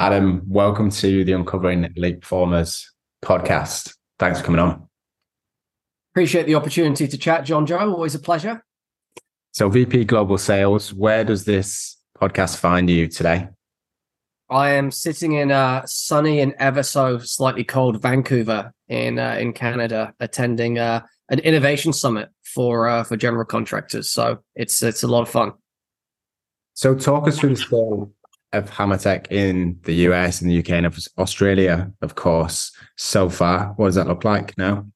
Adam, welcome to the Uncovering Elite Performers podcast. Thanks for coming on. Appreciate the opportunity to chat, John Joe. Always a pleasure. So, VP Global Sales, where does this podcast find you today? I am sitting in uh, sunny and ever so slightly cold Vancouver in uh, in Canada, attending uh, an innovation summit for uh, for general contractors. So it's it's a lot of fun. So talk us through the story of HammerTech in the US and the UK and Australia, of course. So far, what does that look like now?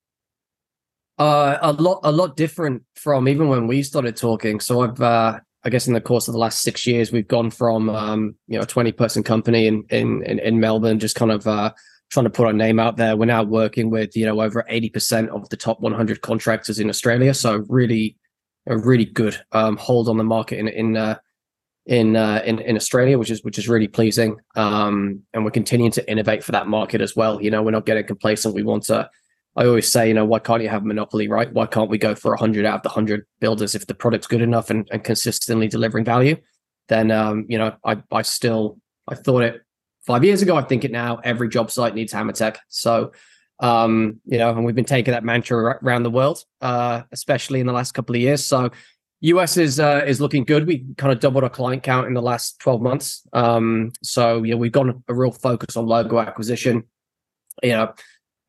Uh, a lot, a lot different from even when we started talking. So I've, uh, I guess, in the course of the last six years, we've gone from um, you know a twenty person company in in in, in Melbourne, just kind of uh, trying to put our name out there. We're now working with you know over eighty percent of the top one hundred contractors in Australia. So really, a really good um, hold on the market in in uh, in, uh, in in Australia, which is which is really pleasing. Um, and we're continuing to innovate for that market as well. You know, we're not getting complacent. We want to. I always say, you know, why can't you have a monopoly, right? Why can't we go for 100 out of the 100 builders if the product's good enough and, and consistently delivering value? Then, um, you know, I I still I thought it five years ago. I think it now. Every job site needs HammerTech. So, um, you know, and we've been taking that mantra around the world, uh, especially in the last couple of years. So, US is uh, is looking good. We kind of doubled our client count in the last 12 months. Um, so yeah, we've got a real focus on logo acquisition. You know,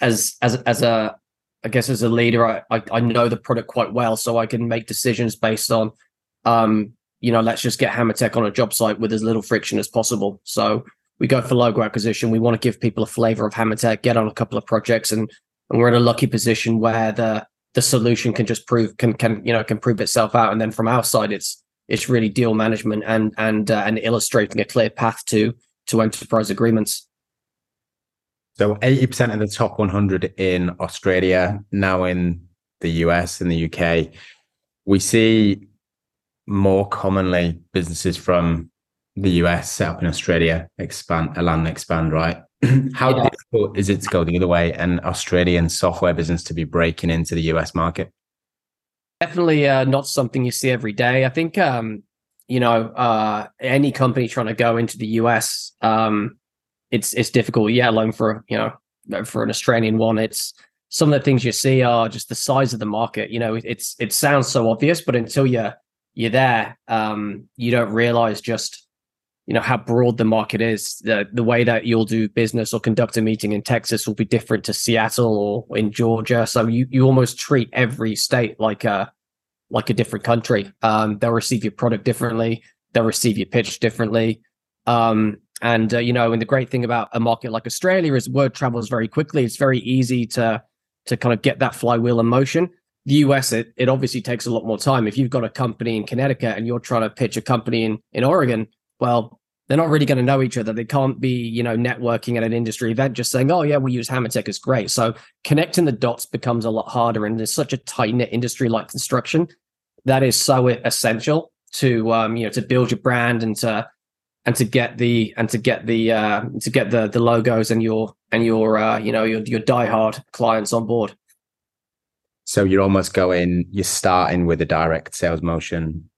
as as as a I guess as a leader, I, I, I know the product quite well, so I can make decisions based on, um, you know, let's just get HammerTech on a job site with as little friction as possible. So we go for logo acquisition. We want to give people a flavor of HammerTech, get on a couple of projects, and and we're in a lucky position where the the solution can just prove can can you know can prove itself out. And then from our side it's it's really deal management and and uh, and illustrating a clear path to to enterprise agreements. So 80% of the top 100 in australia now in the us and the uk we see more commonly businesses from the us set up in australia expand land and expand right How yeah. difficult is it to go the other way and Australian software business to be breaking into the US market? Definitely uh, not something you see every day. I think, um, you know, uh, any company trying to go into the US, um, it's it's difficult. Yeah, alone for you know for an Australian one, it's some of the things you see are just the size of the market. You know, it's it sounds so obvious, but until you're you're there, um, you don't realize just you know how broad the market is. The the way that you'll do business or conduct a meeting in Texas will be different to Seattle or in Georgia. So you you almost treat every state like a like a different country. Um, they'll receive your product differently. They'll receive your pitch differently. Um, and uh, you know and the great thing about a market like Australia is word travels very quickly. It's very easy to to kind of get that flywheel in motion. The US, it, it obviously takes a lot more time. If you've got a company in Connecticut and you're trying to pitch a company in, in Oregon, well, they're not really going to know each other. They can't be, you know, networking at an industry event just saying, "Oh yeah, we use HammerTech is great." So connecting the dots becomes a lot harder, and there's such a tight knit industry like construction that is so essential to, um, you know, to build your brand and to and to get the and to get the uh, to get the the logos and your and your uh, you know your your diehard clients on board. So you're almost going, you're starting with a direct sales motion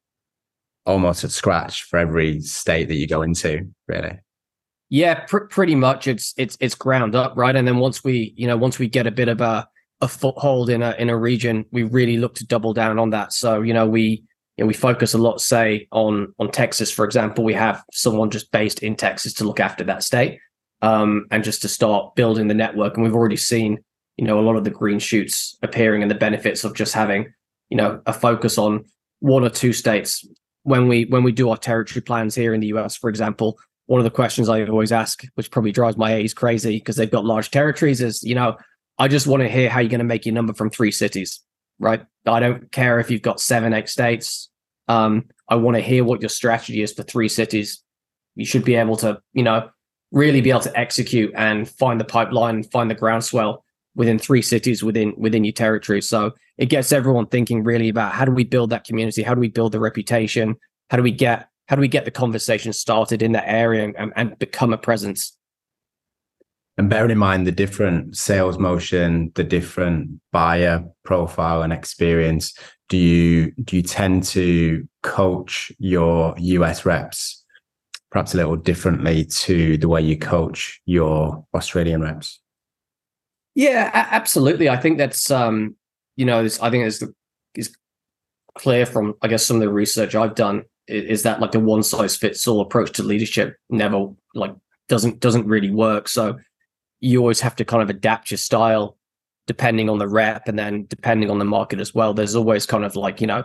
almost at scratch for every state that you go into, really. Yeah, pr- pretty much. It's it's it's ground up, right? And then once we, you know, once we get a bit of a a foothold in a in a region, we really look to double down on that. So you know, we you know, we focus a lot, say on on Texas, for example. We have someone just based in Texas to look after that state, um, and just to start building the network. And we've already seen, you know, a lot of the green shoots appearing and the benefits of just having, you know, a focus on one or two states when we when we do our territory plans here in the US, for example, one of the questions I always ask, which probably drives my AEs crazy because they've got large territories, is you know, I just want to hear how you're going to make your number from three cities, right? I don't care if you've got seven, eight states. Um, I want to hear what your strategy is for three cities. You should be able to, you know, really be able to execute and find the pipeline, find the groundswell within three cities within within your territory. So it gets everyone thinking really about how do we build that community? How do we build the reputation? How do we get how do we get the conversation started in that area and, and become a presence? And bearing in mind the different sales motion, the different buyer profile and experience, do you do you tend to coach your US reps perhaps a little differently to the way you coach your Australian reps? Yeah, a- absolutely. I think that's um, you know, I think it's is clear from I guess some of the research I've done is, is that like a one size fits all approach to leadership never like doesn't doesn't really work. So you always have to kind of adapt your style depending on the rep and then depending on the market as well. There's always kind of like you know,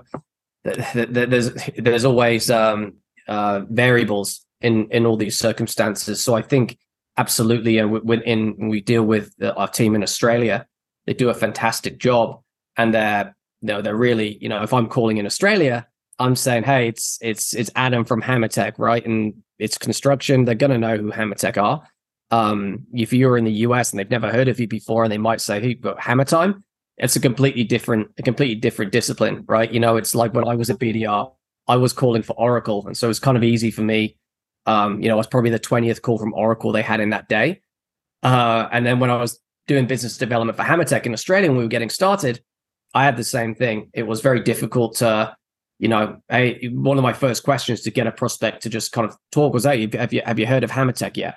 there's there's always um, uh, variables in in all these circumstances. So I think absolutely, and when we deal with our team in Australia, they do a fantastic job, and they're you know they're really you know if I'm calling in Australia, I'm saying hey it's it's it's Adam from Hammertech right, and it's construction. They're gonna know who Hammertech are. Um, if you're in the US and they've never heard of you before, and they might say, "Hey, but Hammer Time," it's a completely different, a completely different discipline, right? You know, it's like when I was at BDR, I was calling for Oracle, and so it's kind of easy for me. Um, you know, it was probably the twentieth call from Oracle they had in that day. Uh, and then when I was doing business development for Hammertech in Australia, when we were getting started, I had the same thing. It was very difficult to, you know, I, one of my first questions to get a prospect to just kind of talk was, "Hey, have you have you heard of Hammertech yet?"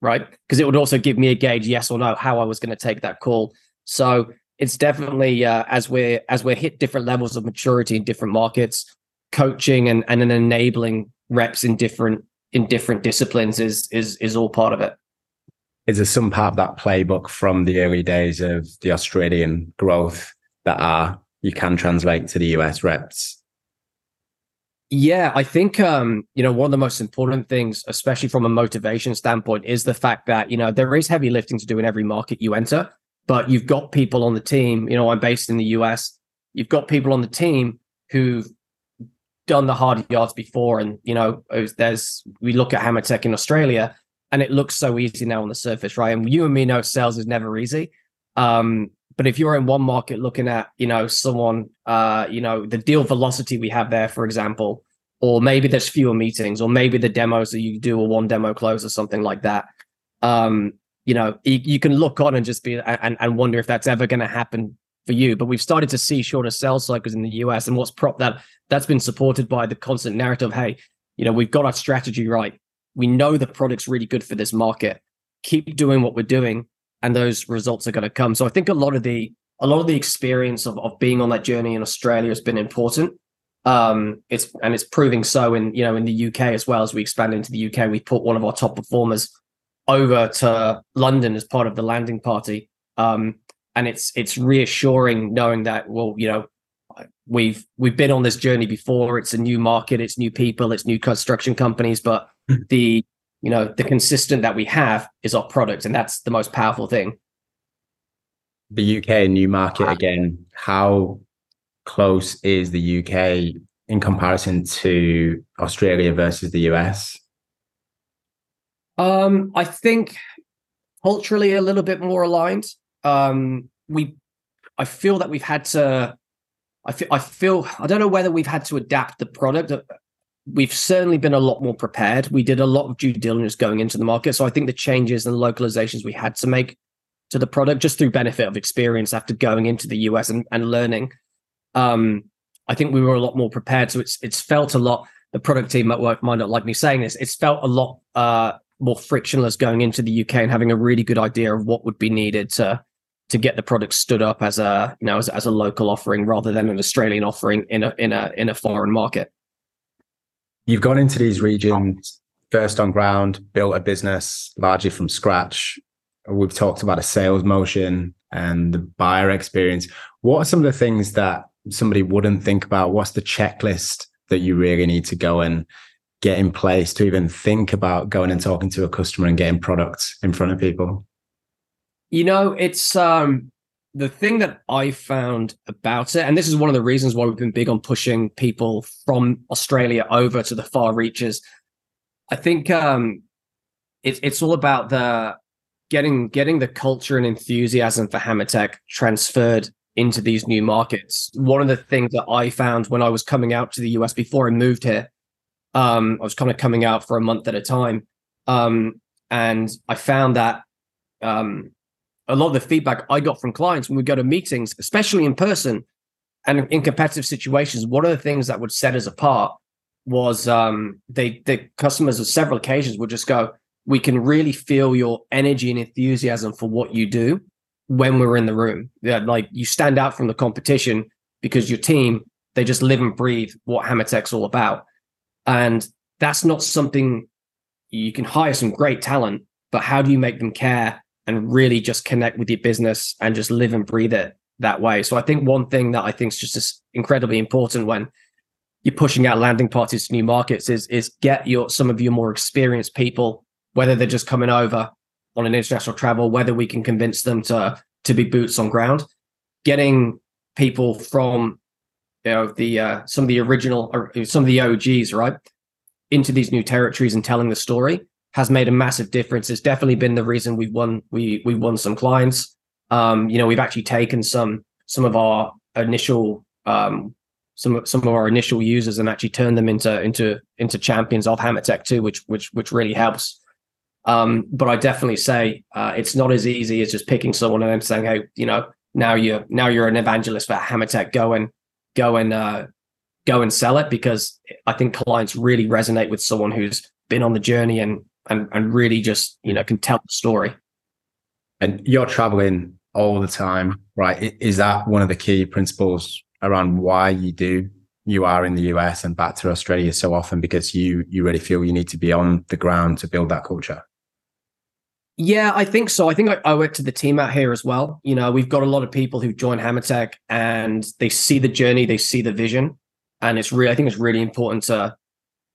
right? Because it would also give me a gauge, yes or no, how I was going to take that call. So it's definitely uh, as we're as we're hit different levels of maturity in different markets, coaching and and then enabling reps in different in different disciplines is is is all part of it. Is there some part of that playbook from the early days of the Australian growth that are you can translate to the US reps? Yeah, I think um, you know one of the most important things, especially from a motivation standpoint, is the fact that you know there is heavy lifting to do in every market you enter, but you've got people on the team. You know, I'm based in the US. You've got people on the team who've done the hard yards before, and you know, there's we look at Hammertech in Australia, and it looks so easy now on the surface, right? And you and me know sales is never easy. Um, but if you're in one market looking at, you know, someone, uh, you know, the deal velocity we have there, for example, or maybe there's fewer meetings, or maybe the demos that you do a one demo close or something like that. Um, you know, you, you can look on and just be and, and wonder if that's ever going to happen for you. But we've started to see shorter sales cycles in the US, and what's prop that that's been supported by the constant narrative. Hey, you know, we've got our strategy right. We know the product's really good for this market. Keep doing what we're doing and those results are going to come. So I think a lot of the a lot of the experience of, of being on that journey in Australia has been important. Um, it's and it's proving so in you know in the UK as well as we expand into the UK. We put one of our top performers over to London as part of the landing party, um, and it's it's reassuring knowing that well you know we've we've been on this journey before. It's a new market, it's new people, it's new construction companies, but hmm. the you know the consistent that we have is our product and that's the most powerful thing. The uk new market again. How close is the uk in comparison to australia versus the us um i think culturally a little bit more aligned um we i feel that we've had to I feel, I feel I don't know whether we've had to adapt the product we've certainly been a lot more prepared. We did a lot of due diligence going into the market. So I think the changes and localizations we had to make to the product just through benefit of experience after going into the US and, and learning. Um, I think we were a lot more prepared. So it's it's felt a lot, the product team at work might not like me saying this, it's felt a lot uh, more frictionless going into the UK and having a really good idea of what would be needed to to get the product stood up as a you know as, as a local offering rather than an Australian offering in a in a in a foreign market you've gone into these regions first on ground, built a business largely from scratch. We've talked about a sales motion and the buyer experience. What are some of the things that somebody wouldn't think about? What's the checklist that you really need to go and get in place to even think about going and talking to a customer and getting products in front of people? You know, it's um the thing that I found about it, and this is one of the reasons why we've been big on pushing people from Australia over to the far reaches. I think um, it's it's all about the getting getting the culture and enthusiasm for Hammertech transferred into these new markets. One of the things that I found when I was coming out to the US before I moved here, um, I was kind of coming out for a month at a time, um, and I found that um, a lot of the feedback I got from clients when we go to meetings, especially in person and in competitive situations, one of the things that would set us apart? was um, they the customers on several occasions would just go, "We can really feel your energy and enthusiasm for what you do when we're in the room. Yeah, like you stand out from the competition because your team they just live and breathe what Hammertech's all about, and that's not something you can hire some great talent, but how do you make them care and really just connect with your business and just live and breathe it that way? So I think one thing that I think is just incredibly important when you're pushing out landing parties to new markets is is get your some of your more experienced people, whether they're just coming over on an international travel, whether we can convince them to to be boots on ground, getting people from you know the uh, some of the original or some of the OGs right into these new territories and telling the story has made a massive difference. It's definitely been the reason we've won we we won some clients. Um, you know, we've actually taken some some of our initial um, some some of our initial users and actually turned them into into into champions of Hammertech too, which which which really helps. Um, but I definitely say uh, it's not as easy as just picking someone and then saying, "Hey, you know, now you're now you're an evangelist for Hammertech. Go and go and uh, go and sell it." Because I think clients really resonate with someone who's been on the journey and and and really just you know can tell the story. And you're traveling all the time, right? Is that one of the key principles around why you do you are in the US and back to Australia so often because you you really feel you need to be on the ground to build that culture? Yeah, I think so. I think I, I went to the team out here as well. You know, we've got a lot of people who join Hammertech and they see the journey, they see the vision, and it's really I think it's really important to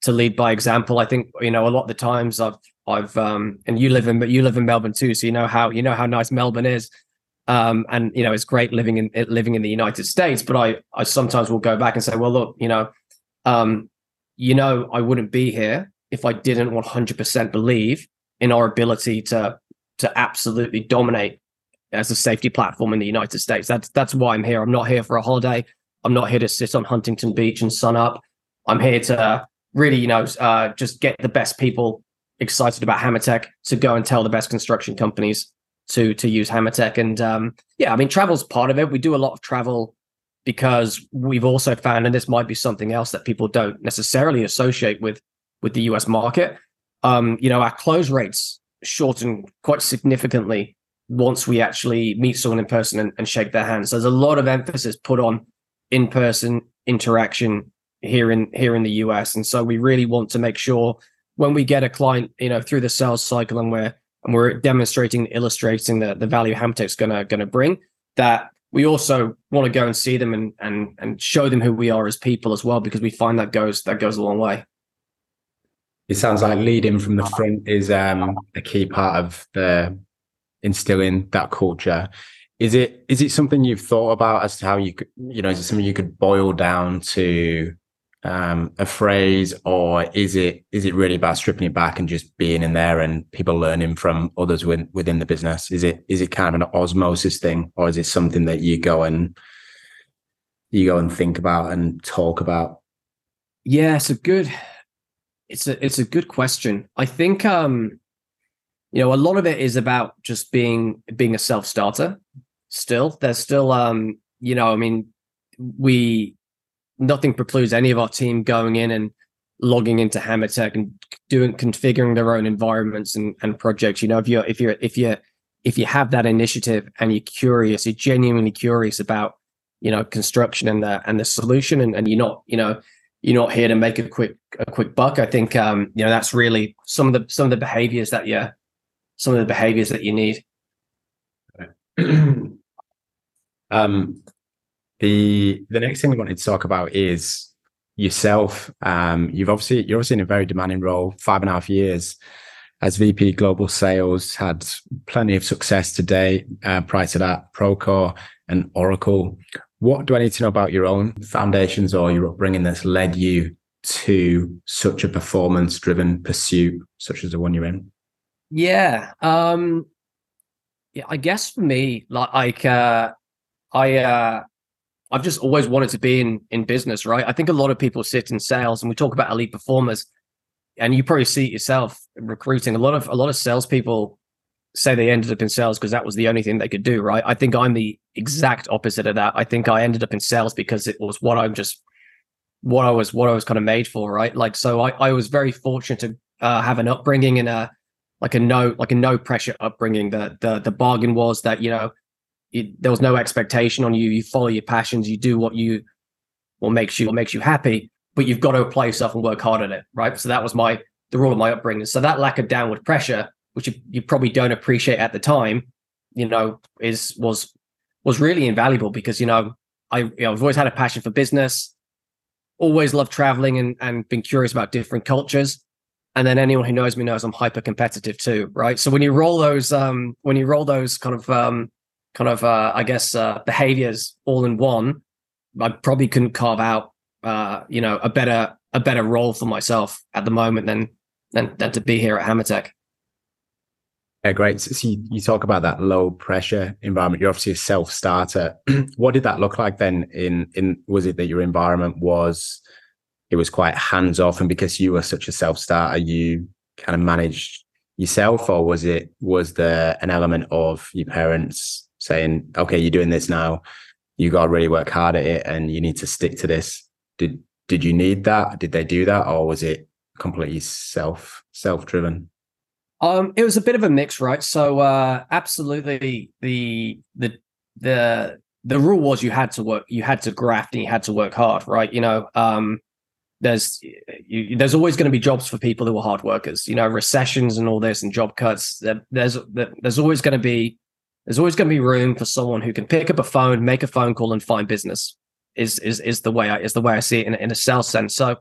to lead by example. I think you know a lot of the times I've I've um and you live in but you live in Melbourne too, so you know how you know how nice Melbourne is. Um, and you know it's great living in living in the United States, but I I sometimes will go back and say, well, look, you know, um, you know, I wouldn't be here if I didn't 100% believe in our ability to to absolutely dominate as a safety platform in the United States. That's that's why I'm here. I'm not here for a holiday. I'm not here to sit on Huntington Beach and sun up. I'm here to really, you know, uh, just get the best people excited about Hammertech to go and tell the best construction companies to to use Hammertech. And um, yeah, I mean, travel's part of it. We do a lot of travel because we've also found, and this might be something else that people don't necessarily associate with with the US market, um, you know, our close rates shorten quite significantly once we actually meet someone in person and, and shake their hands. So there's a lot of emphasis put on in-person interaction here in here in the US. And so we really want to make sure when we get a client, you know, through the sales cycle and we're and we're demonstrating, illustrating the, the value Hammertech's gonna gonna bring, that we also want to go and see them and and and show them who we are as people as well, because we find that goes that goes a long way it sounds like leading from the front is um, a key part of the instilling that culture. Is it is it something you've thought about as to how you could you know is it something you could boil down to um, a phrase or is it is it really about stripping it back and just being in there and people learning from others within, within the business? Is it is it kind of an osmosis thing or is it something that you go and you go and think about and talk about? Yeah, it's a good it's a it's a good question. I think um, you know, a lot of it is about just being being a self starter. Still, there's still um, you know, I mean, we nothing precludes any of our team going in and logging into Hammertech and doing configuring their own environments and, and projects. You know, if you're if you're if you if you have that initiative and you're curious, you're genuinely curious about you know construction and the and the solution, and, and you're not you know you're not here to make a quick a quick buck. I think um, you know that's really some of the some of the behaviors that you some of the behaviors that you need. um, the the next thing we wanted to talk about is yourself. Um, you've obviously you're obviously in a very demanding role, five and a half years as VP Global Sales, had plenty of success today. Uh, prior to that, Procore and Oracle. What do I need to know about your own foundations or your upbringing that's led you to such a performance driven pursuit, such as the one you're in? Yeah. Um, yeah, I guess for me, like, uh, I, uh, I've just always wanted to be in, in business, right? I think a lot of people sit in sales and we talk about elite performers and you probably see it yourself recruiting a lot of, a lot of salespeople say they ended up in sales because that was the only thing they could do, right? I think I'm the exact opposite of that. I think I ended up in sales because it was what I'm just what I was what I was kind of made for, right? Like so I, I was very fortunate to uh, have an upbringing in a like a no like a no pressure upbringing. The the the bargain was that you know it, there was no expectation on you. You follow your passions. You do what you what makes you what makes you happy, but you've got to apply yourself and work hard at it, right? So that was my the rule of my upbringing. So that lack of downward pressure, which you, you probably don't appreciate at the time, you know, is was was really invaluable because you know I you know, I've always had a passion for business, always loved traveling and and been curious about different cultures. And then anyone who knows me knows I'm hyper competitive too, right? So when you roll those um when you roll those kind of um kind of uh I guess uh behaviors all in one, I probably couldn't carve out uh you know a better a better role for myself at the moment than than than to be here at Hammertech. Yeah, great. So you, you talk about that low pressure environment. You're obviously a self starter. what did that look like then? In in was it that your environment was it was quite hands off, and because you were such a self starter, you kind of managed yourself, or was it was there an element of your parents saying, "Okay, you're doing this now. You got to really work hard at it, and you need to stick to this." Did did you need that? Did they do that, or was it completely self self driven? Um, it was a bit of a mix, right? So, uh, absolutely, the the the the rule was you had to work, you had to graft, and you had to work hard, right? You know, um, there's you, there's always going to be jobs for people who are hard workers. You know, recessions and all this, and job cuts. There's there's always going to be there's always going to be room for someone who can pick up a phone, make a phone call, and find business. Is is is the way I is the way I see it in, in a sales sense. So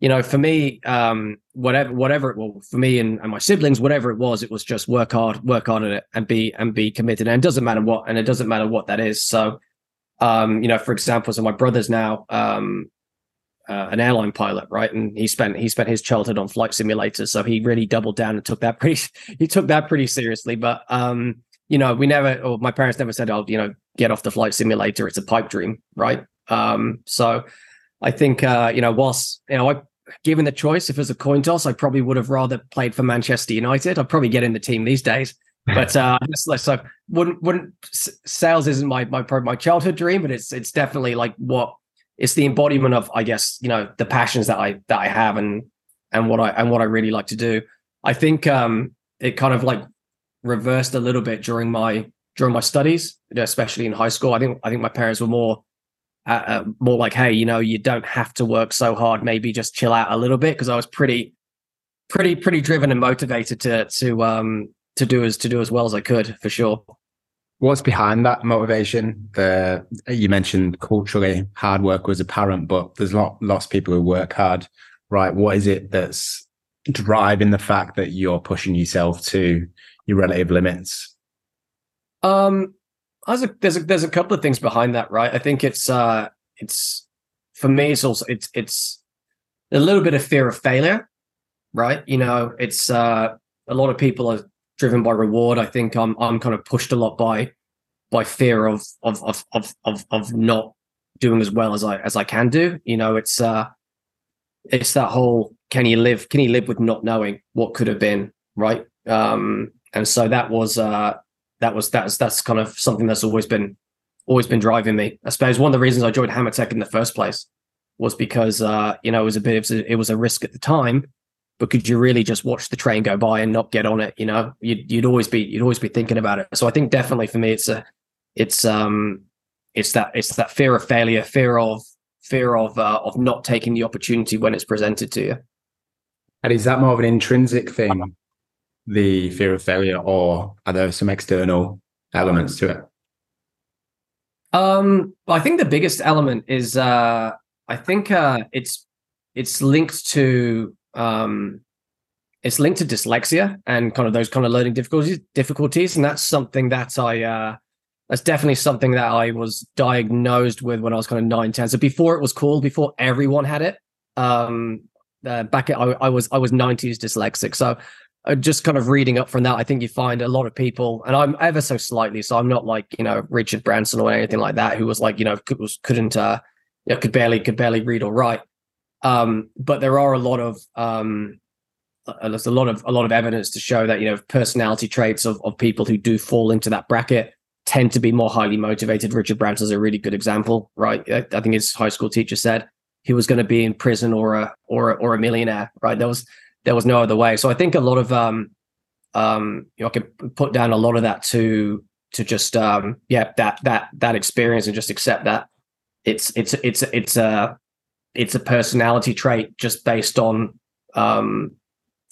you know, for me, um, whatever, whatever it was for me and, and my siblings, whatever it was, it was just work hard, work hard at it, and be and be committed. And it doesn't matter what, and it doesn't matter what that is. So, um, you know, for example, so my brother's now um, uh, an airline pilot, right? And he spent he spent his childhood on flight simulators, so he really doubled down and took that pretty he took that pretty seriously. But um, you know, we never, or my parents never said, "Oh, you know, get off the flight simulator; it's a pipe dream," right? Um, so I think uh, you know, whilst you know, I given the choice, if it was a coin toss, I probably would have rather played for Manchester United. I'd probably get in the team these days. But uh, so wouldn't wouldn't sales isn't my my my childhood dream, but it's it's definitely like what it's the embodiment of I guess you know the passions that I that I have and and what I and what I really like to do. I think um it kind of like reversed a little bit during my during my studies, especially in high school. I think I think my parents were more uh, uh, more like, hey, you know, you don't have to work so hard. Maybe just chill out a little bit because I was pretty, pretty, pretty driven and motivated to to um to do as to do as well as I could for sure. What's behind that motivation? The you mentioned culturally hard work was apparent, but there's lot lots of people who work hard, right? What is it that's driving the fact that you're pushing yourself to your relative limits? Um, there's a, there's a there's a couple of things behind that, right? I think it's uh it's for me it's also it's it's a little bit of fear of failure, right? You know, it's uh a lot of people are driven by reward. I think I'm I'm kind of pushed a lot by by fear of of of of of, of not doing as well as I as I can do. You know, it's uh it's that whole can you live can you live with not knowing what could have been, right? Um and so that was uh that was that's that's kind of something that's always been always been driving me. I suppose one of the reasons I joined Hammertech in the first place was because uh, you know it was a bit of a, it was a risk at the time, but could you really just watch the train go by and not get on it? You know, you'd you'd always be you'd always be thinking about it. So I think definitely for me, it's a it's um it's that it's that fear of failure, fear of fear of uh, of not taking the opportunity when it's presented to you. And is that more of an intrinsic thing the fear of failure, or are there some external elements to it? Um, I think the biggest element is uh, I think uh, it's it's linked to um, it's linked to dyslexia and kind of those kind of learning difficulties difficulties, and that's something that I uh, that's definitely something that I was diagnosed with when I was kind of nine, 10. So before it was cool, before everyone had it. Um, uh, back at, I, I was I was 90s dyslexic, so uh, just kind of reading up from that, I think you find a lot of people, and I'm ever so slightly, so I'm not like you know Richard Branson or anything like that, who was like you know could, was, couldn't uh, you know, could barely could barely read or write. Um, but there are a lot of um, there's a lot of a lot of evidence to show that you know personality traits of of people who do fall into that bracket tend to be more highly motivated. Richard Branson's a really good example, right? I, think his high school teacher said he was going to be in prison or a or or a millionaire, right? There was there was no other way. So I think a lot of um um you know I could put down a lot of that to to just um yeah that that that experience and just accept that it's it's it's it's a it's a personality trait just based on um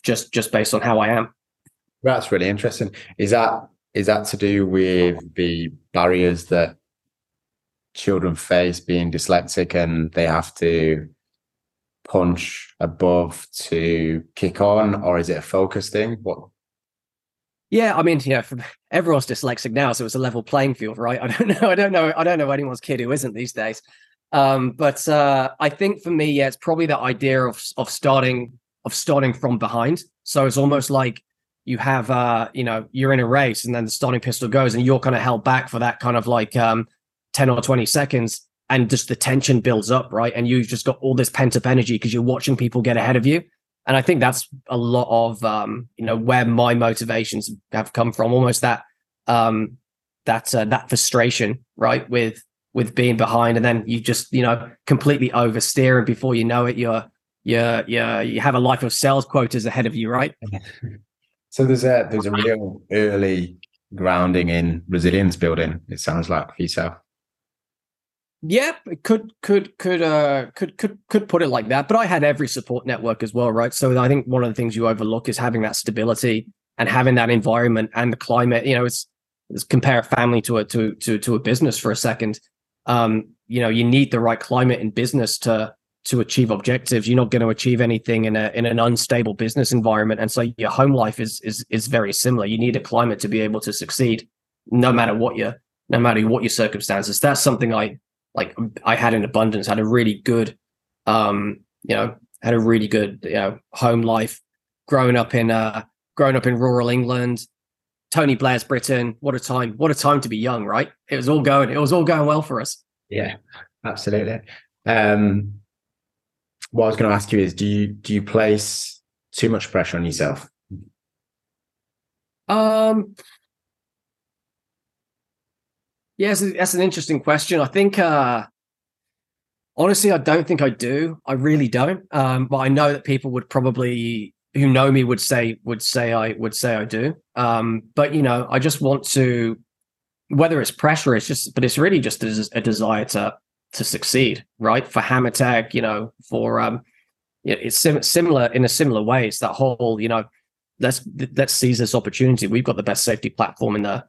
just just based on how I am. That's really interesting. Is that is that to do with the barriers that children face being dyslexic and they have to punch above to kick on or is it a focus thing? What? Yeah i mean you know everyone's dyslexic now so it's a level playing field right? I don't know i don't know i don't know anyone's kid who isn't these days. Um, but uh, i think for me yeah it's probably the idea of of starting of starting from behind. So it's almost like you have uh you know you're in a race and then the starting pistol goes and you're kind of held back for that kind of like um 10 or 20 seconds and just the tension builds up, right? And you've just got all this pent up energy because you're watching people get ahead of you. And I think that's a lot of um, you know where my motivations have come from. Almost that um, that uh, that frustration, right, with with being behind, and then you just you know completely oversteer, and before you know it, you're you're you're you have a life of sales quotas ahead of you, right? So there's a there's a real early grounding in resilience building. It sounds like for yourself. Yeah, could could could uh could could could put it like that. But I had every support network as well, right? So I think one of the things you overlook is having that stability and having that environment and the climate. You know, it's, it's compare a family to a to to to a business for a second. Um, you know, you need the right climate in business to to achieve objectives. You're not going to achieve anything in a in an unstable business environment. And so your home life is is is very similar. You need a climate to be able to succeed, no matter what your no matter what your circumstances. That's something I like I had in abundance, had a really good, um, you know, had a really good, you know, home life. Growing up in, uh, growing up in rural England, Tony Blair's Britain. What a time! What a time to be young, right? It was all going. It was all going well for us. Yeah, absolutely. Um, what I was going to ask you is, do you do you place too much pressure on yourself? Um, Yes, that's an interesting question. I think, uh, honestly, I don't think I do. I really don't. Um, but I know that people would probably, who know me, would say would say I would say I do. Um, but you know, I just want to, whether it's pressure, it's just, but it's really just a, a desire to to succeed, right? For Hammertech, you know, for um, it's sim- similar in a similar way. It's that whole, you know, let's let's seize this opportunity. We've got the best safety platform in the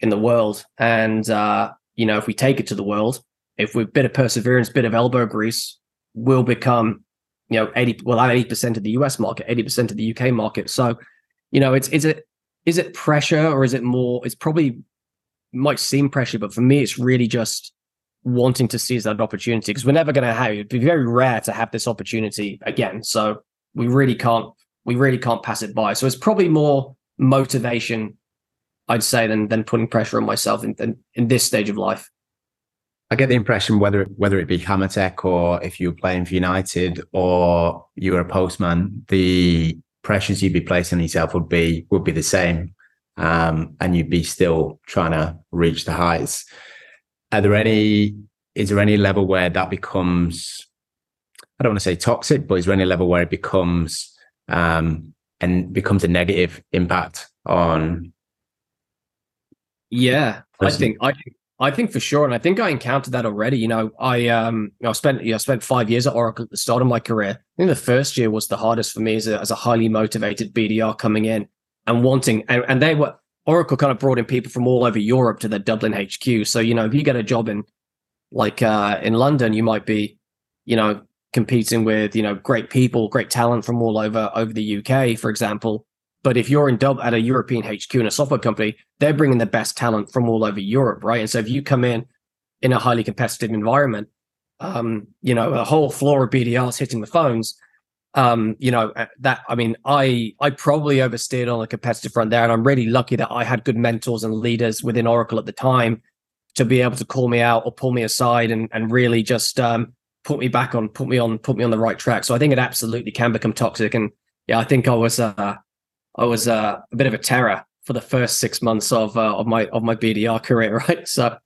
in the world. And, uh, you know, if we take it to the world, if we've bit of perseverance, bit of elbow grease, we'll become, you know, 80, well, 80% of the US market, 80% of the UK market. So, you know, it's, is it, is it pressure or is it more, it's probably might seem pressure, but for me, it's really just wanting to seize that opportunity because we're never going to have it. It'd be very rare to have this opportunity again. So we really can't, we really can't pass it by. So it's probably more motivation I'd say, than than putting pressure on myself in, in, in this stage of life. I get the impression whether whether it be Hammertech or if you were playing for United or you were a postman, the pressures you'd be placing on yourself would be would be the same, um, and you'd be still trying to reach the heights. Are there any? Is there any level where that becomes? I don't want to say toxic, but is there any level where it becomes um, and becomes a negative impact on yeah, I think I I think for sure, and I think I encountered that already. You know, I um I spent you know, I spent five years at Oracle at the start of my career. I think the first year was the hardest for me as a as a highly motivated BDR coming in and wanting and, and they were Oracle kind of brought in people from all over Europe to their Dublin HQ. So, you know, if you get a job in like uh in London, you might be, you know, competing with, you know, great people, great talent from all over over the UK, for example. But if you're in dub at a European HQ in a software company, they're bringing the best talent from all over Europe, right? And so if you come in in a highly competitive environment, um, you know, a whole floor of BDRs hitting the phones, um, you know, uh, that I mean, I I probably oversteered on the competitive front there, and I'm really lucky that I had good mentors and leaders within Oracle at the time to be able to call me out or pull me aside and and really just um, put me back on, put me on, put me on the right track. So I think it absolutely can become toxic, and yeah, I think I was uh, I was uh, a bit of a terror for the first six months of uh, of my of my BDR career, right? So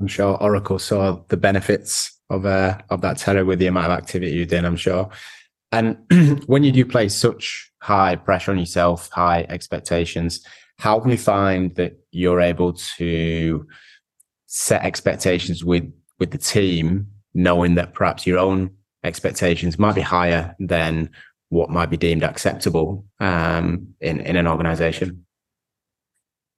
I'm sure Oracle saw the benefits of uh, of that terror with the amount of activity you did. I'm sure. And when you do place such high pressure on yourself, high expectations, how can you find that you're able to set expectations with with the team, knowing that perhaps your own expectations might be higher than what might be deemed acceptable um, in in an organization?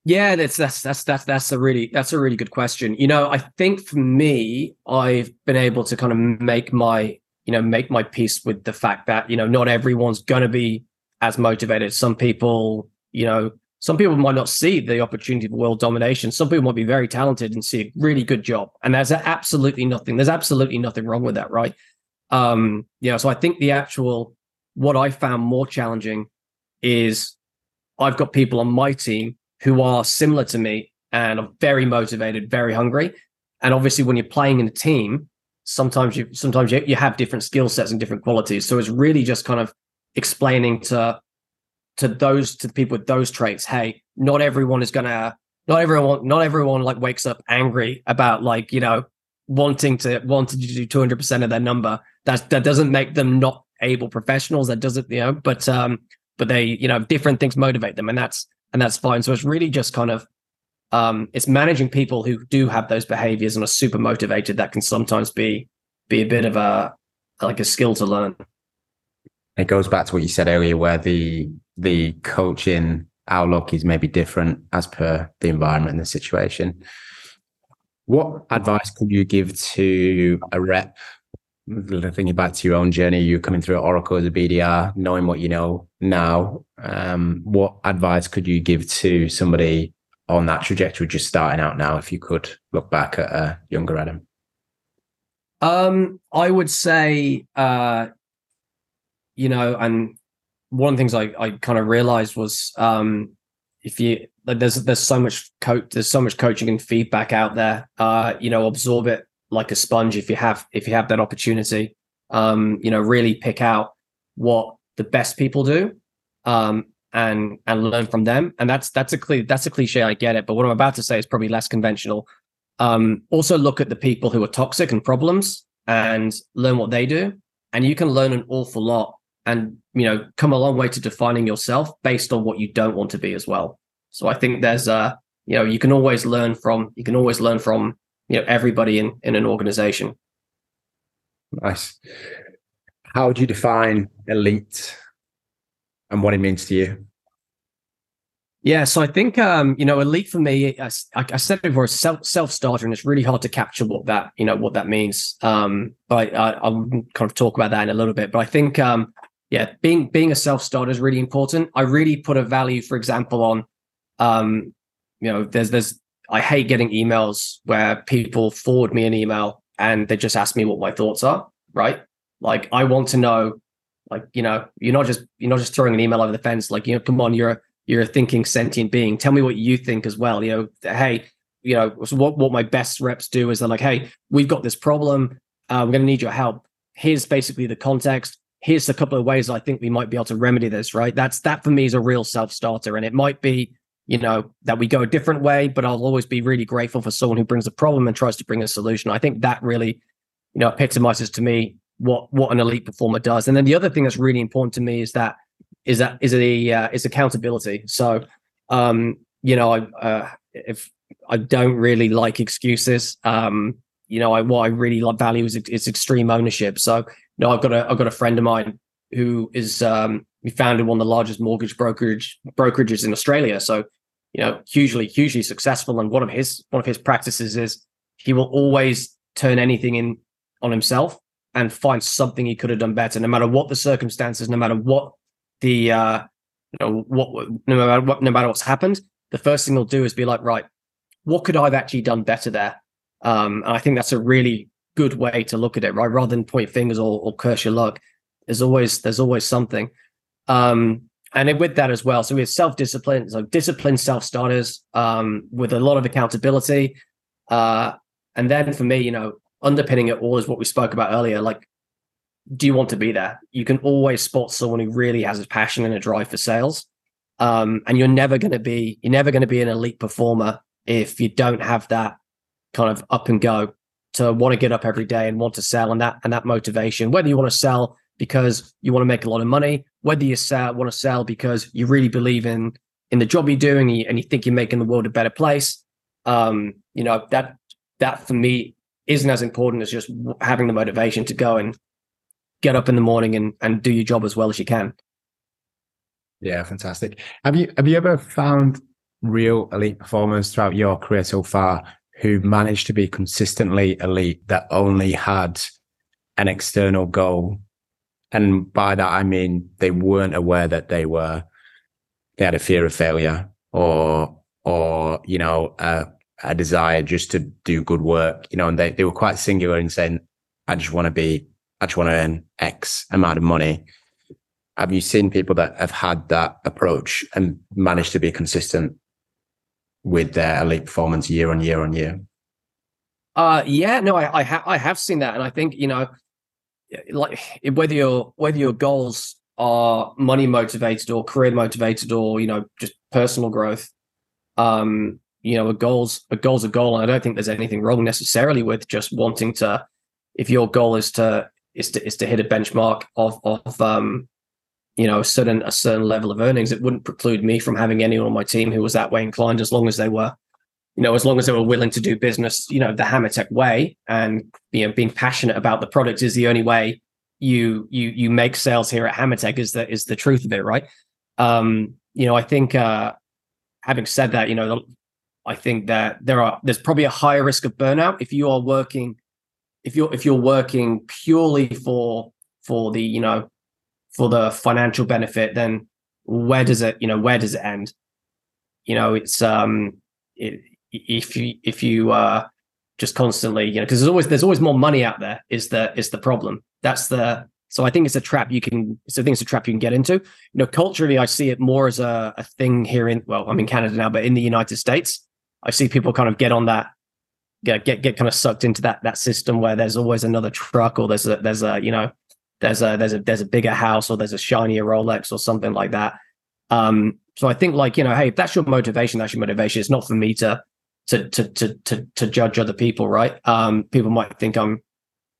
Yeah, that's that's that's that's that's a really that's a really good question. You know, I think for me, I've been able to kind of make my you know make my peace with the fact that you know not everyone's going to be as motivated. Some people, you know, some people might not see the opportunity for world domination. Some people might be very talented and see a really good job, and there's absolutely nothing. There's absolutely nothing wrong with that, right? Um, you know, so I think the actual what I found more challenging is I've got people on my team who are similar to me and are very motivated, very hungry. And obviously, when you're playing in a team, sometimes you sometimes you, you have different skill sets and different qualities. So it's really just kind of explaining to to those to people with those traits, hey, not everyone is gonna not everyone not everyone like wakes up angry about like, you know, wanting to wanting to do 200 percent of their number. That that doesn't make them not able professionals. That doesn't, you know, but um, but they, you know, different things motivate them, and that's and that's fine. So it's really just kind of um, it's managing people who do have those behaviors and are super motivated. That can sometimes be be a bit of a like a skill to learn. It goes back to what you said earlier, where the the coaching outlook is maybe different as per the environment and the situation. What advice could you give to a rep thinking back to your own journey, you're coming through Oracle as a BDR, knowing what you know now. Um, what advice could you give to somebody on that trajectory, just starting out now, if you could look back at a younger Adam? Um, I would say, uh, you know, and one of the things I, I kind of realized was, um, if you like, there's there's so much coach, there's so much coaching and feedback out there. Uh, you know, absorb it like a sponge if you have if you have that opportunity. Um, you know, really pick out what the best people do, um, and and learn from them. And that's that's a cli- that's a cliche. I get it, but what I'm about to say is probably less conventional. Um, also, look at the people who are toxic and problems, and learn what they do. And you can learn an awful lot, and you know, come a long way to defining yourself based on what you don't want to be as well. So I think there's a you know you can always learn from you can always learn from you know everybody in in an organization. Nice. How would you define elite and what it means to you? Yeah so i think um you know elite for me i, I said it before self self starter and it's really hard to capture what that you know what that means. Um but I, i'll kind of talk about that in a little bit. But i think um yeah being being a self starter is really important. I really put a value for example on um you know there's there's I hate getting emails where people forward me an email and they just ask me what my thoughts are, right? Like I want to know, like, you know, you're not just you're not just throwing an email over the fence, like, you know, come on, you're a you're a thinking sentient being. Tell me what you think as well. You know, hey, you know, what what my best reps do is they're like, hey, we've got this problem. Uh, we're gonna need your help. Here's basically the context. Here's a couple of ways I think we might be able to remedy this, right? That's that for me is a real self-starter. And it might be you know, that we go a different way, but I'll always be really grateful for someone who brings a problem and tries to bring a solution. I think that really, you know, epitomizes to me what what an elite performer does. And then the other thing that's really important to me is that is that is a uh, is accountability. So, um, you know, I uh, if I don't really like excuses, um, you know, I what I really value is is extreme ownership. So, you know, I've got a I've got a friend of mine who is um, founded one of the largest mortgage brokerage brokerages in Australia. So, you know, hugely, hugely successful. And one of his one of his practices is he will always turn anything in on himself and find something he could have done better, no matter what the circumstances, no matter what the uh, you know what no matter what no matter what's happened. The first thing he'll do is be like, right, what could I've actually done better there? Um, and I think that's a really good way to look at it, right? Rather than point fingers or, or curse your luck, there's always there's always something. Um, and with that as well, so we have self discipline, so disciplined self starters um, with a lot of accountability. Uh, and then for me, you know, underpinning it all is what we spoke about earlier. Like, do you want to be there? You can always spot someone who really has a passion and a drive for sales. Um, and you're never going to be, you're never going to be an elite performer if you don't have that kind of up and go to want to get up every day and want to sell and that and that motivation whether you want to sell because you want to make a lot of money whether you sell, want to sell because you really believe in in the job you're doing and you, and you think you're making the world a better place um you know that that for me isn't as important as just having the motivation to go and get up in the morning and and do your job as well as you can yeah fantastic have you have you ever found real elite performers throughout your career so far who managed to be consistently elite that only had an external goal. And by that, I mean they weren't aware that they were, they had a fear of failure or, or, you know, a, a desire just to do good work, you know, and they, they were quite singular in saying, I just want to be, I just want to earn X amount of money. Have you seen people that have had that approach and managed to be consistent with their elite performance year on year on year? Uh, yeah, no, I I, ha- I have seen that, and I think you know, like whether your whether your goals are money motivated or career motivated or you know just personal growth, um, you know, a goal's a goal's a goal, and I don't think there's anything wrong necessarily with just wanting to. If your goal is to is to is to hit a benchmark of of um you know a certain a certain level of earnings it wouldn't preclude me from having anyone on my team who was that way inclined as long as they were you know as long as they were willing to do business you know the HammerTech way and you know being passionate about the product is the only way you you you make sales here at HammerTech is the is the truth of it right um you know i think uh having said that you know i think that there are there's probably a higher risk of burnout if you are working if you're if you're working purely for for the you know for the financial benefit, then where does it, you know, where does it end? You know, it's um, it, if you if you uh just constantly, you know, because there's always there's always more money out there. Is the is the problem? That's the so I think it's a trap you can. So I think it's a trap you can get into. You know, culturally, I see it more as a, a thing here in well, I'm in Canada now, but in the United States, I see people kind of get on that, get get get kind of sucked into that that system where there's always another truck or there's a there's a you know there's a there's a there's a bigger house or there's a shinier Rolex or something like that. Um, so I think like you know, hey, if that's your motivation, that's your motivation. It's not for me to to to to to, to judge other people, right? Um, people might think I'm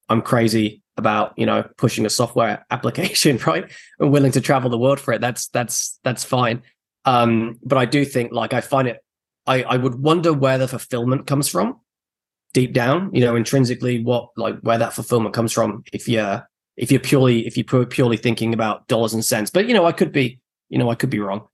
I'm crazy about you know pushing a software application, right? I'm willing to travel the world for it. That's that's that's fine. Um, but I do think like I find it. I I would wonder where the fulfillment comes from deep down. You know, intrinsically, what like where that fulfillment comes from. If you're if you're purely if you're purely thinking about dollars and cents. But you know, I could be, you know, I could be wrong.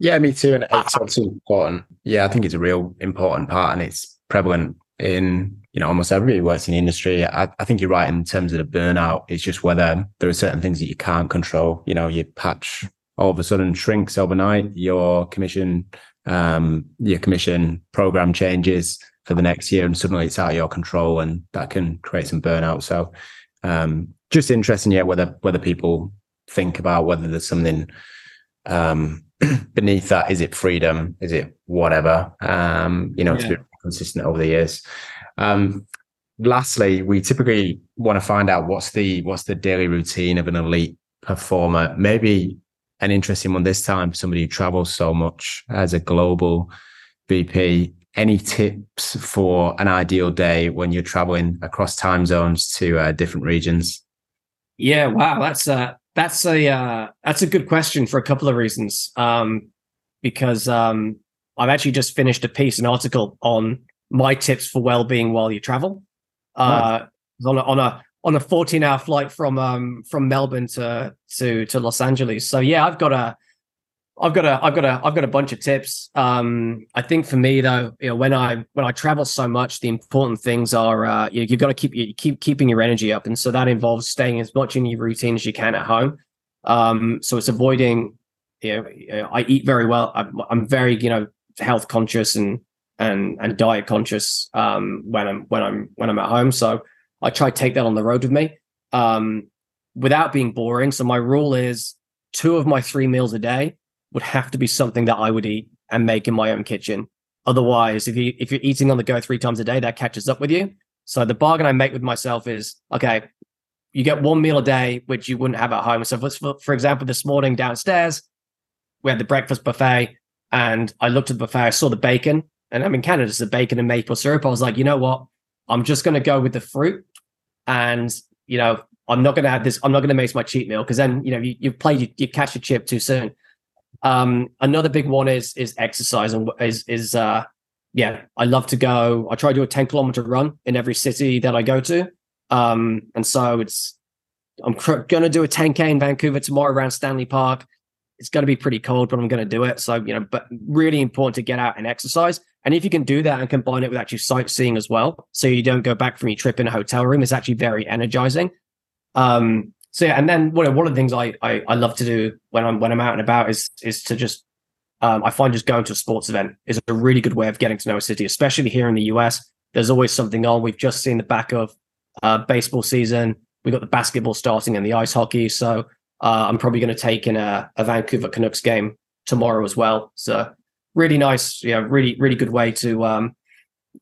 Yeah, me too. And it's also important. Yeah, I think it's a real important part and it's prevalent in, you know, almost everybody who works in the industry. I, I think you're right in terms of the burnout. It's just whether there are certain things that you can't control. You know, your patch all of a sudden shrinks overnight, your commission, um, your commission program changes for the next year and suddenly it's out of your control and that can create some burnout. So um, just interesting, yeah, whether whether people think about whether there's something um, beneath that. Is it freedom? Is it whatever? Um, you know, yeah. to be consistent over the years. Um, lastly, we typically want to find out what's the what's the daily routine of an elite performer. Maybe an interesting one this time. Somebody who travels so much as a global VP any tips for an ideal day when you're traveling across time zones to uh, different regions? Yeah, wow, that's a that's a uh, that's a good question for a couple of reasons. Um, because um, I've actually just finished a piece, an article on my tips for well-being while you travel. Uh, on a on a on a 14 hour flight from um from Melbourne to to to Los Angeles. So yeah, I've got a I've got a I've got a I've got a bunch of tips. Um, I think for me though, you know, when I when I travel so much, the important things are uh, you, have got to keep you keep keeping your energy up, and so that involves staying as much in your routine as you can at home. Um, so it's avoiding. You know, I eat very well. I'm, I'm very you know health conscious and and and diet conscious um, when I'm when I'm when I'm at home. So I try to take that on the road with me um, without being boring. So my rule is two of my three meals a day would have to be something that I would eat and make in my own kitchen. Otherwise, if you if you're eating on the go three times a day, that catches up with you. So the bargain I make with myself is okay, you get one meal a day, which you wouldn't have at home. So for, for example, this morning downstairs, we had the breakfast buffet and I looked at the buffet, I saw the bacon, and I'm in Canada, it's the bacon and maple syrup. I was like, you know what? I'm just going to go with the fruit, and you know, I'm not going to have this. I'm not going to make my cheat meal because then you know you, you play you, you catch a chip too soon. Um, another big one is is exercise and is is uh yeah, I love to go. I try to do a 10 kilometer run in every city that I go to. Um, and so it's I'm cr- going to do a 10k in Vancouver tomorrow around Stanley Park. It's going to be pretty cold, but I'm going to do it. So you know, but really important to get out and exercise. And if you can do that and combine it with actually sightseeing as well, so you don't go back from your trip in a hotel room, it's actually very energizing. Um, so yeah, and then one of, the things I, I, I love to do when I'm when I'm out and about is is to just um, I find just going to a sports event is a really good way of getting to know a city, especially here in the US. There's always something on. We've just seen the back of uh, baseball season. We've got the basketball starting and the ice hockey. So uh, I'm probably going to take in a, a, Vancouver Canucks game tomorrow as well. So really nice, yeah, really really good way to um,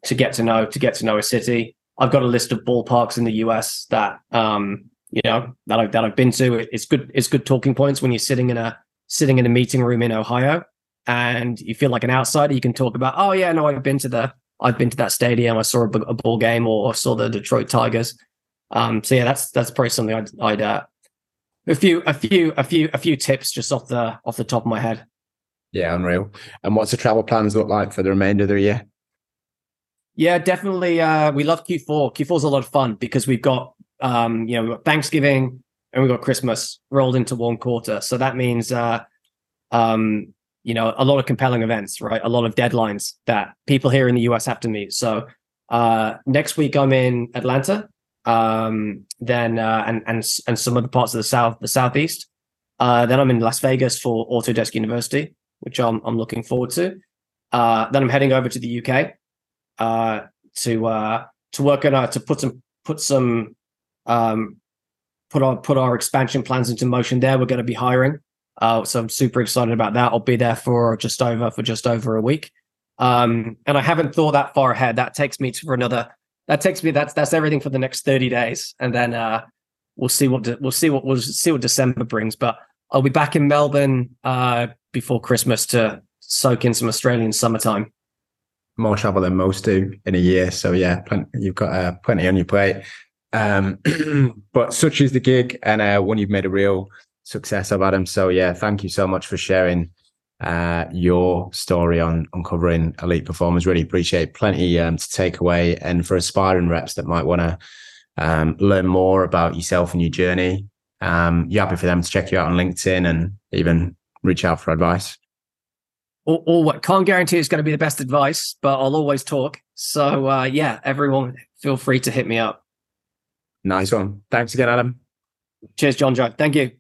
to get to know to get to know a city. I've got a list of ballparks in the US that um, you know that I've that I've been to. It's good. It's good talking points when you're sitting in a sitting in a meeting room in Ohio and you feel like an outsider. You can talk about, oh yeah, no, I've been to the I've been to that stadium. I saw a, a ball game or saw the Detroit Tigers. Um, so yeah, that's that's probably something I'd, I'd uh, a few a few a few a few tips just off the off the top of my head. Yeah, unreal. And what's the travel plans look like for the remainder of the year? Yeah, definitely. Uh, we love Q4. Q4 is a lot of fun because we've got um, you know, we've got Thanksgiving and we've got Christmas rolled into one quarter. So that means, uh, um, you know, a lot of compelling events, right? A lot of deadlines that people here in the US have to meet. So uh, next week I'm in Atlanta, um, then uh, and and and some other parts of the south, the southeast. Uh, then I'm in Las Vegas for Autodesk University, which I'm I'm looking forward to. Uh, then I'm heading over to the UK uh, to uh, to work on uh, to put some put some um, put our put our expansion plans into motion there. We're going to be hiring, uh, so I'm super excited about that. I'll be there for just over for just over a week, um, and I haven't thought that far ahead. That takes me to for another. That takes me. That's that's everything for the next 30 days, and then uh, we'll see what de- we'll see what we'll see what December brings. But I'll be back in Melbourne uh, before Christmas to soak in some Australian summertime. More travel than most do in a year, so yeah, plenty, you've got uh, plenty on your plate. Um, but such is the gig, and uh, one you've made a real success of, Adam. So yeah, thank you so much for sharing uh, your story on uncovering elite performers. Really appreciate plenty um, to take away, and for aspiring reps that might want to um, learn more about yourself and your journey. Um, you're happy for them to check you out on LinkedIn and even reach out for advice. Or, or what can't guarantee it's going to be the best advice, but I'll always talk. So uh, yeah, everyone feel free to hit me up. Nice one. Thanks again, Adam. Cheers, John Joe. Thank you.